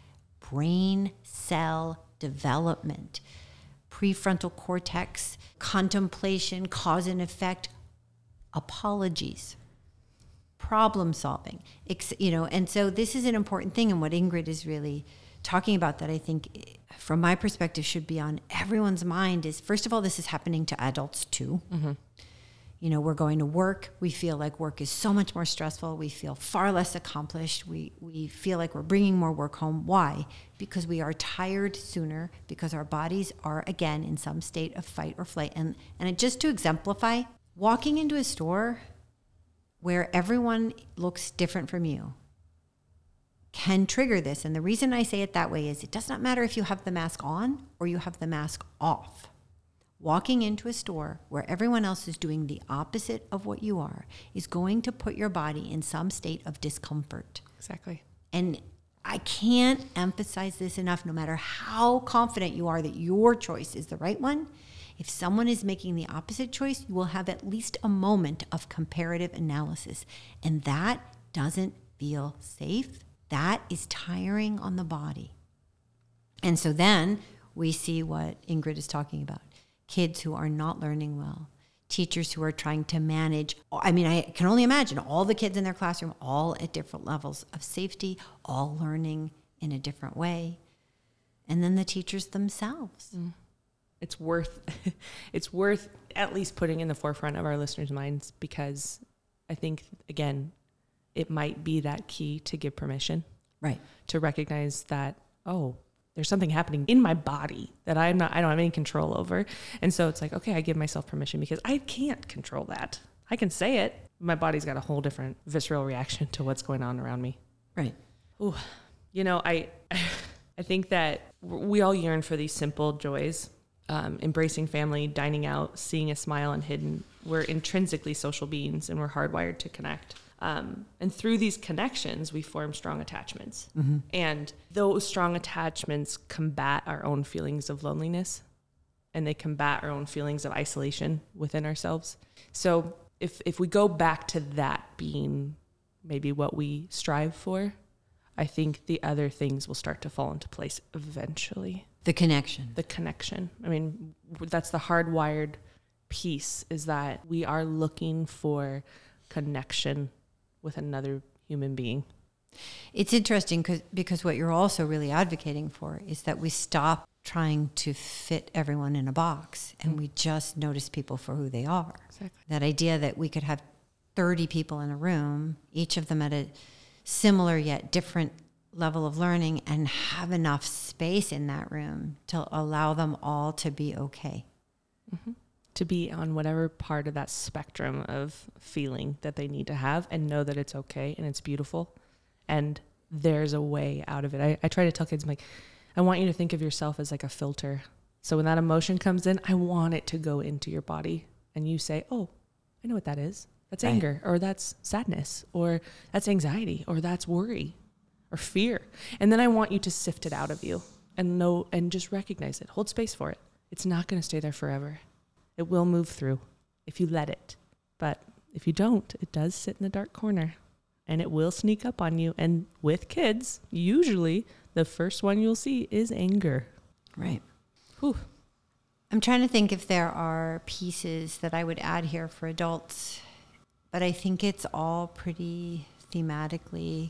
brain cell development, prefrontal cortex, contemplation, cause and effect, apologies, problem solving. you know, and so this is an important thing. And what Ingrid is really talking about that I think, from my perspective, should be on everyone's mind is first of all, this is happening to adults too. Mm-hmm. You know, we're going to work. We feel like work is so much more stressful. We feel far less accomplished. We, we feel like we're bringing more work home. Why? Because we are tired sooner, because our bodies are, again, in some state of fight or flight. And, and just to exemplify, walking into a store where everyone looks different from you can trigger this. And the reason I say it that way is it does not matter if you have the mask on or you have the mask off. Walking into a store where everyone else is doing the opposite of what you are is going to put your body in some state of discomfort. Exactly. And I can't emphasize this enough no matter how confident you are that your choice is the right one. If someone is making the opposite choice, you will have at least a moment of comparative analysis. And that doesn't feel safe. That is tiring on the body. And so then we see what Ingrid is talking about kids who are not learning well, teachers who are trying to manage. I mean, I can only imagine all the kids in their classroom, all at different levels of safety, all learning in a different way. And then the teachers themselves. Mm. It's worth [laughs] it's worth at least putting in the forefront of our listeners' minds because I think again, it might be that key to give permission Right. to recognize that oh there's something happening in my body that i'm not i don't have any control over and so it's like okay i give myself permission because i can't control that i can say it my body's got a whole different visceral reaction to what's going on around me Right. Ooh, you know, I [laughs] I think that we all yearn for these simple joys, um, embracing family, dining out, seeing a smile and hidden. We're intrinsically social beings, and we're hardwired to connect. Um, and through these connections, we form strong attachments, and those strong attachments combat our own feelings of loneliness, and they combat our own feelings of isolation within ourselves. So if if we go back to that being maybe what we strive for, I think the other things will start to fall into place eventually. The connection. The connection. I mean, that's the hardwired piece is that we are looking for connection with another human being. It's interesting because what you're also really advocating for is that we stop trying to fit everyone in a box and we just notice people for who they are. Exactly. That idea that we could have 30 people in a room, each of them at a similar yet different level of learning, and have enough space in that room to allow them all to be okay. Mm-hmm. To be on whatever part of that spectrum of feeling that they need to have and know that it's okay and it's beautiful and there's a way out of it. I, I try to tell kids, I'm like, I want you to think of yourself as like a filter. So when that emotion comes in, I want it to go into your body and you say, Oh, I know what that is. That's Right. anger, or that's sadness, or that's anxiety, or that's worry, or fear. And then I want you to sift it out of you and know and just recognize it. Hold space for it. It's not going to stay there forever. It will move through if you let it. But if you don't, it does sit in the dark corner and it will sneak up on you. And with kids, usually the the first one you'll see is anger. Right. Whew. I'm trying to think if there are pieces that I would add here for adults, but I think it's all pretty thematically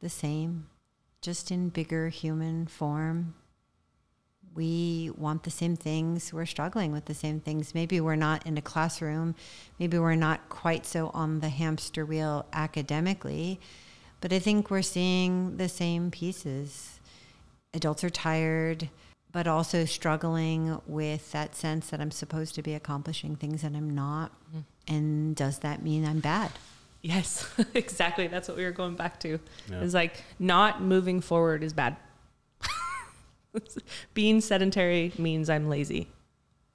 the same, just in bigger human form. We want the same things. We're struggling with the same things. Maybe we're not in a classroom. Maybe we're not quite so on the hamster wheel academically, but I think we're seeing the same pieces. Adults are tired but also struggling with that sense that I'm supposed to be accomplishing things that I'm not. Mm. And does that mean I'm bad? Yes, [laughs] exactly. That's what we were going back to. Yeah. Is like not moving forward is bad. [laughs] Being sedentary means I'm lazy,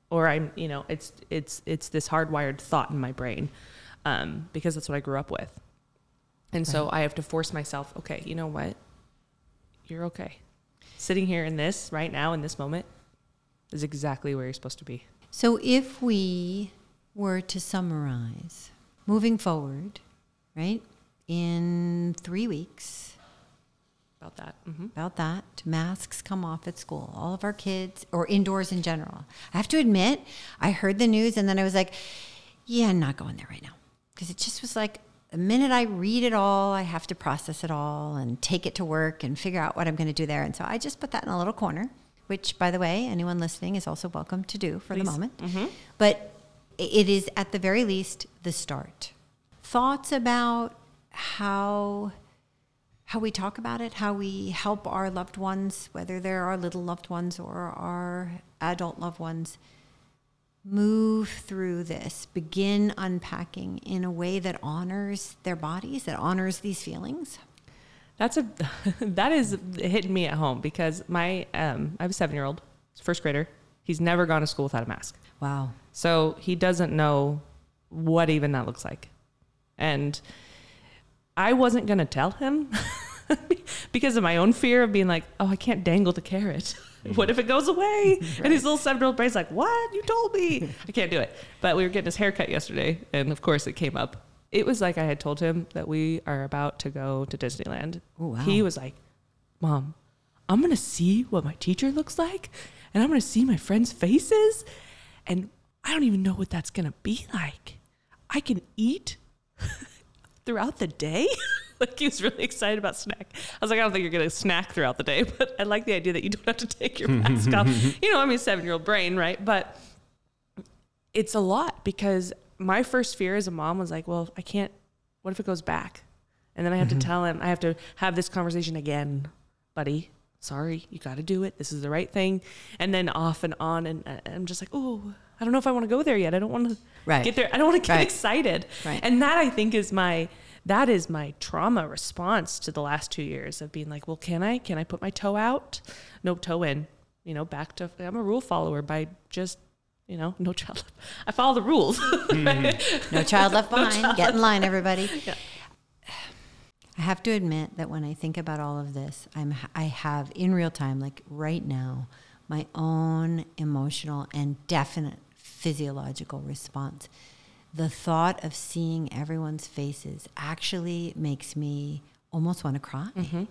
or I'm you know it's it's it's this hardwired thought in my brain, um, because that's what I grew up with, and right. so I have to force myself. Okay, you know what? You're okay sitting here in this right now in this moment is exactly where you're supposed to be. So if we were to summarize moving forward, right, in three weeks, about that. Mm-hmm. About that. Masks come off at school. All of our kids, or indoors in general. I have to admit, I heard the news and then I was like, yeah, I'm not going there right now. Because it just was like, the minute I read it all, I have to process it all and take it to work and figure out what I'm going to do there. And so I just put that in a little corner, which, by the way, anyone listening is also welcome to do for Please. the moment. Mm-hmm. But it is at the very least the start. Thoughts about how how we talk about it, how we help our loved ones, whether they're our little loved ones or our adult loved ones, move through this, begin unpacking in a way that honors their bodies, that honors these feelings? That's a [laughs] that is hitting me at home because my um, I have a seven year old, first grader. He's never gone to school without a mask. Wow. So he doesn't know what even that looks like, and I wasn't gonna tell him [laughs] because of my own fear of being like, oh, I can't dangle the carrot. [laughs] what if it goes away? [laughs] right. And his little seven year old brain's like, what? You told me. I can't do it. But we were getting his haircut yesterday, and of course it came up. It was like I had told him that we are about to go to Disneyland. Oh, wow. He was like, Mom, I'm going to see what my teacher looks like, and I'm going to see my friends' faces, and I don't even know what that's going to be like. I can eat throughout the day. [laughs] like he was really excited about snack. I was like, I don't think you're gonna snack throughout the day, [laughs] but I like the idea that you don't have to take your [laughs] mask off. You know, I mean, seven year old brain, right? But it's a lot because my first fear as a mom was like, well, I can't. What if it goes back? And then I have mm-hmm. to tell him. I have to have this conversation again, buddy. Sorry, you got to do it. This is the right thing. And then off and on, and, and I'm just like, oh, I don't know if I want to go there yet. I don't want to right. get there. I don't want to get right. excited. Right. And that I think is my that is my trauma response to the last two years of being like, well, can I? Can I put my toe out? No toe in. You know, back to I'm a rule follower by just you know, no child. I follow the rules. mm. [laughs] No child left behind. No Get in line, everybody. [laughs] Yeah. I have to admit that when I think about all of this, I'm I have in real time, like right now, my own emotional and definite physiological response the thought of seeing everyone's faces actually makes me almost want to cry. Mm-hmm.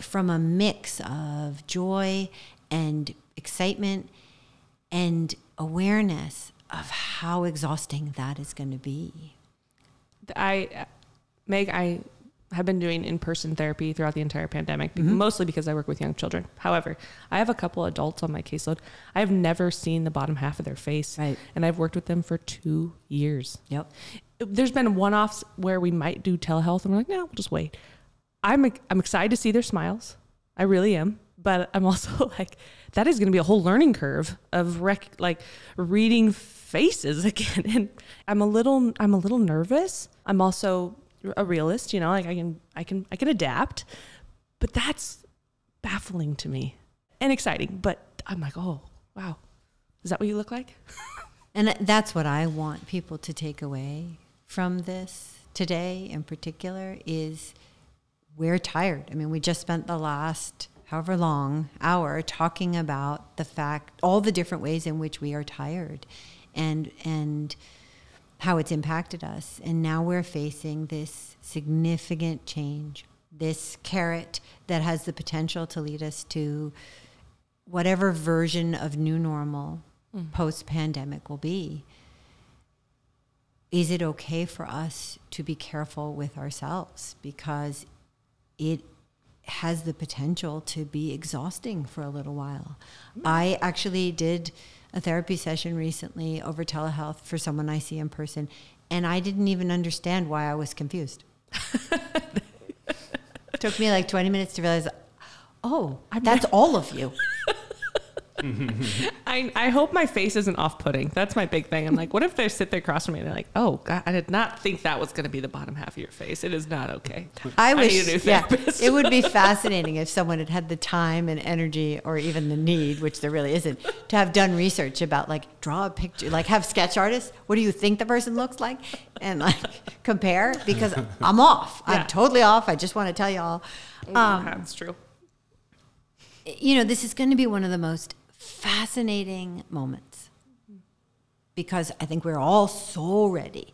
From a mix of joy and excitement and awareness of how exhausting that is going to be. I, Meg, I have been doing in-person therapy throughout the entire pandemic, mm-hmm. mostly because I work with young children. However, I have a couple adults on my caseload. I have never seen the bottom half of their face, right. and I've worked with them for two years. Yep. There's been one-offs where we might do telehealth, and we're like, no, we'll just wait. I'm I'm excited to see their smiles. I really am, but I'm also [laughs] like, that is going to be a whole learning curve of rec- like reading faces [laughs] again, and I'm a little I'm a little nervous. I'm also a realist, you know, like I can I can I can adapt. But that's baffling to me and exciting, but I'm like, "Oh, wow. Is that what you look like?" [laughs] and that's what I want people to take away from this today in particular is we're tired. I mean, we just spent the last however long hour talking about the fact all the different ways in which we are tired and and how it's impacted us. And now we're facing this significant change this carrot that has the potential to lead us to whatever version of new normal mm. post pandemic will be. Is it okay for us to be careful with ourselves? Because it has the potential to be exhausting for a little while. Mm. I actually did a therapy session recently over telehealth for someone I see in person, and I didn't even understand why I was confused. it [laughs] took me like 20 minutes to realize, oh, that's all of you. [laughs] [laughs] I, I hope my face isn't off putting. That's my big thing. I'm like, what if they sit there across from me and they're like, oh, God, I did not think that was going to be the bottom half of your face. It is not okay. I wish, a new yeah, it would be fascinating if someone had had the time and energy, or even the need, which there really isn't, to have done research about like draw a picture, like have sketch artists. What do you think the person looks like, and like compare? Because I'm off. Yeah. I'm totally off. I just want to tell y'all. Um, That's true. you know, this is going to be one of the most fascinating moments because I think we're all so ready.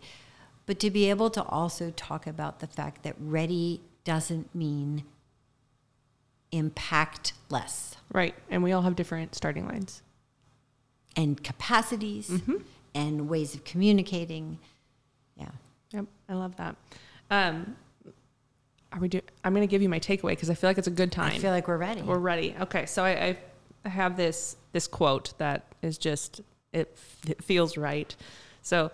But to be able to also talk about the fact that ready doesn't mean impact less Right. And we all have different starting lines. and capacities and ways of communicating. Yeah. Yep. I love that. Um, are we do? I'm going to give you my takeaway because I feel like it's a good time. I feel like we're ready. We're ready. Okay, so I, I- I have this this quote that is just it, it feels right. So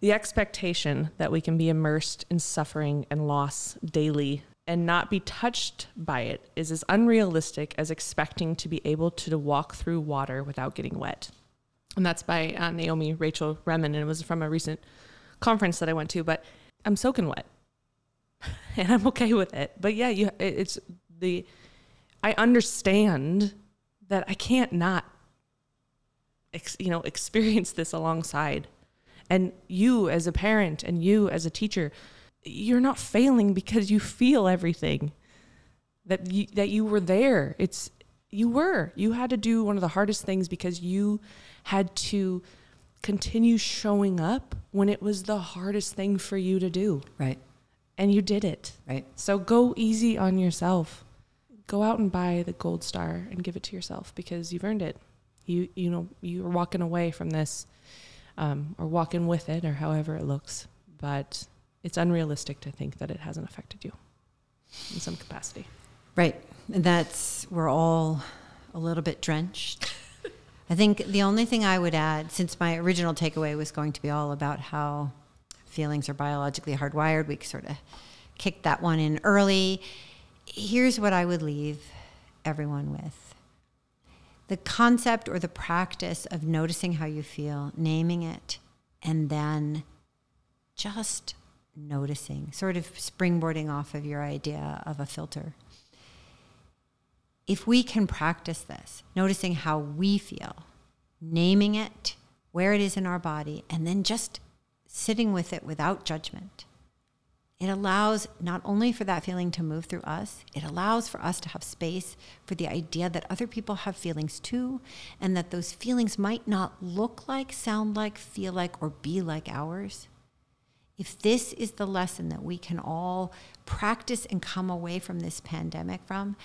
the expectation that we can be immersed in suffering and loss daily and not be touched by it is as unrealistic as expecting to be able to walk through water without getting wet. And that's by uh, Naomi Rachel Remen, and it was from a recent conference that I went to. But I'm soaking wet, [laughs] and I'm okay with it. But yeah, you, it's the I understand that I can't not, ex, you know, experience this alongside. And you as a parent and you as a teacher, you're not failing because you feel everything. That you, that you were there. It's you were. You had to do one of the hardest things because you had to continue showing up when it was the hardest thing for you to do. right. And you did it. Right. So go easy on yourself. Go out and buy the gold star and give it to yourself because you've earned it. You you know you're walking away from this, um, or walking with it, or however it looks. But it's unrealistic to think that it hasn't affected you in some capacity. Right. And that's, we're all a little bit drenched. [laughs] I think the only thing I would add, since my original takeaway was going to be all about how feelings are biologically hardwired, we sort of kicked that one in early. Here's what I would leave everyone with. The concept or the practice of noticing how you feel, naming it, and then just noticing, sort of springboarding off of your idea of a filter. If we can practice this, noticing how we feel, naming it, where it is in our body, and then just sitting with it without judgment, it allows not only for that feeling to move through us, it allows for us to have space for the idea that other people have feelings too, and that those feelings might not look like, sound like, feel like, or be like ours. If this is the lesson that we can all practice and come away from this pandemic from,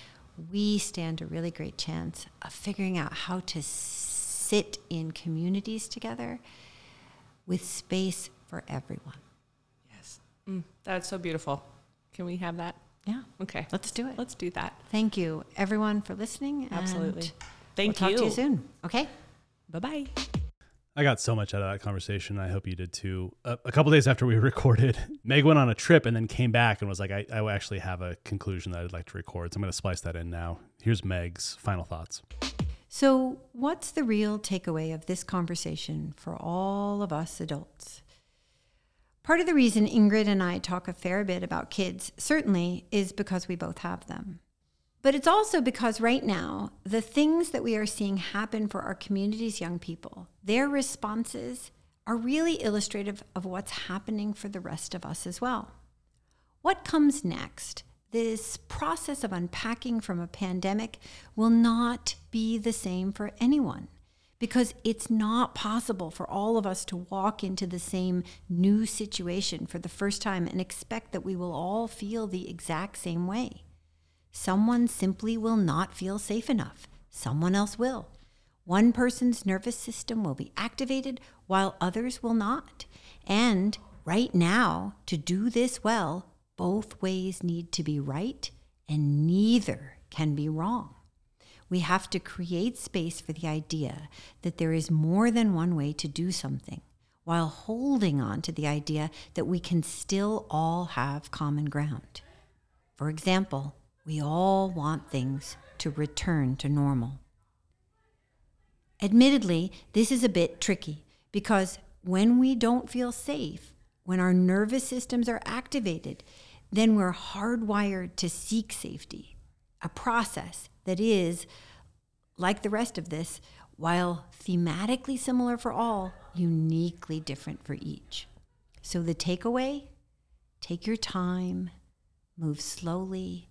we stand a really great chance of figuring out how to sit in communities together with space for everyone. Yes, mm, that's so beautiful. Can we have that? Yeah, Okay, let's do it. let's do that. Thank you, everyone, for listening. and Absolutely. We'll Thank talk you. to you soon. Okay. Bye bye. I got so much out of that conversation. I hope you did too. A, a couple days after we [laughs] recorded, Meg went on a trip and then came back and was like, I, I actually have a conclusion that I'd like to record. So I'm going to splice that in now. Here's Meg's final thoughts. So, what's the real takeaway of this conversation for all of us adults? Part of the reason Ingrid and I talk a fair bit about kids, certainly, is because we both have them. But it's also because right now, the things that we are seeing happen for our community's young people, their responses are really illustrative of what's happening for the rest of us as well. What comes next? This process of unpacking from a pandemic will not be the same for anyone because it's not possible for all of us to walk into the same new situation for the first time and expect that we will all feel the exact same way. Someone simply will not feel safe enough, someone else will. One person's nervous system will be activated while others will not. And right now, to do this well, both ways need to be right and neither can be wrong. We have to create space for the idea that there is more than one way to do something while holding on to the idea that we can still all have common ground. For example, we all want things to return to normal. Admittedly, this is a bit tricky because when we don't feel safe, when our nervous systems are activated, then we're hardwired to seek safety, a process that is, like the rest of this, while thematically similar for all, uniquely different for each. So the takeaway take your time, move slowly,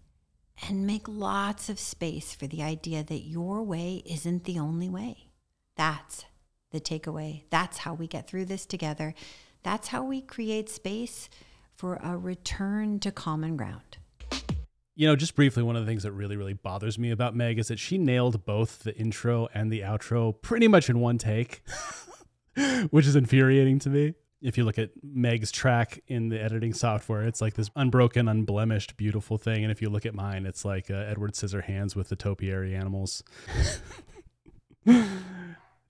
and make lots of space for the idea that your way isn't the only way. That's the takeaway. That's how we get through this together. That's how we create space for a return to common ground. You know, just briefly, one of the things that really, really bothers me about Meg is that she nailed both the intro and the outro pretty much in one take, [laughs] which is infuriating to me. If you look at Meg's track in the editing software, it's like this unbroken, unblemished, beautiful thing. And if you look at mine, it's like uh, Edward Scissorhands with the topiary animals. [laughs]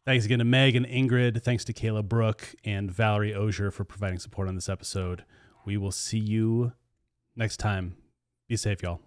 Thanks again to Meg and Ingrid. Thanks to Kayla Brooke and Valerie Osier for providing support on this episode. We will see you next time. Be safe, y'all.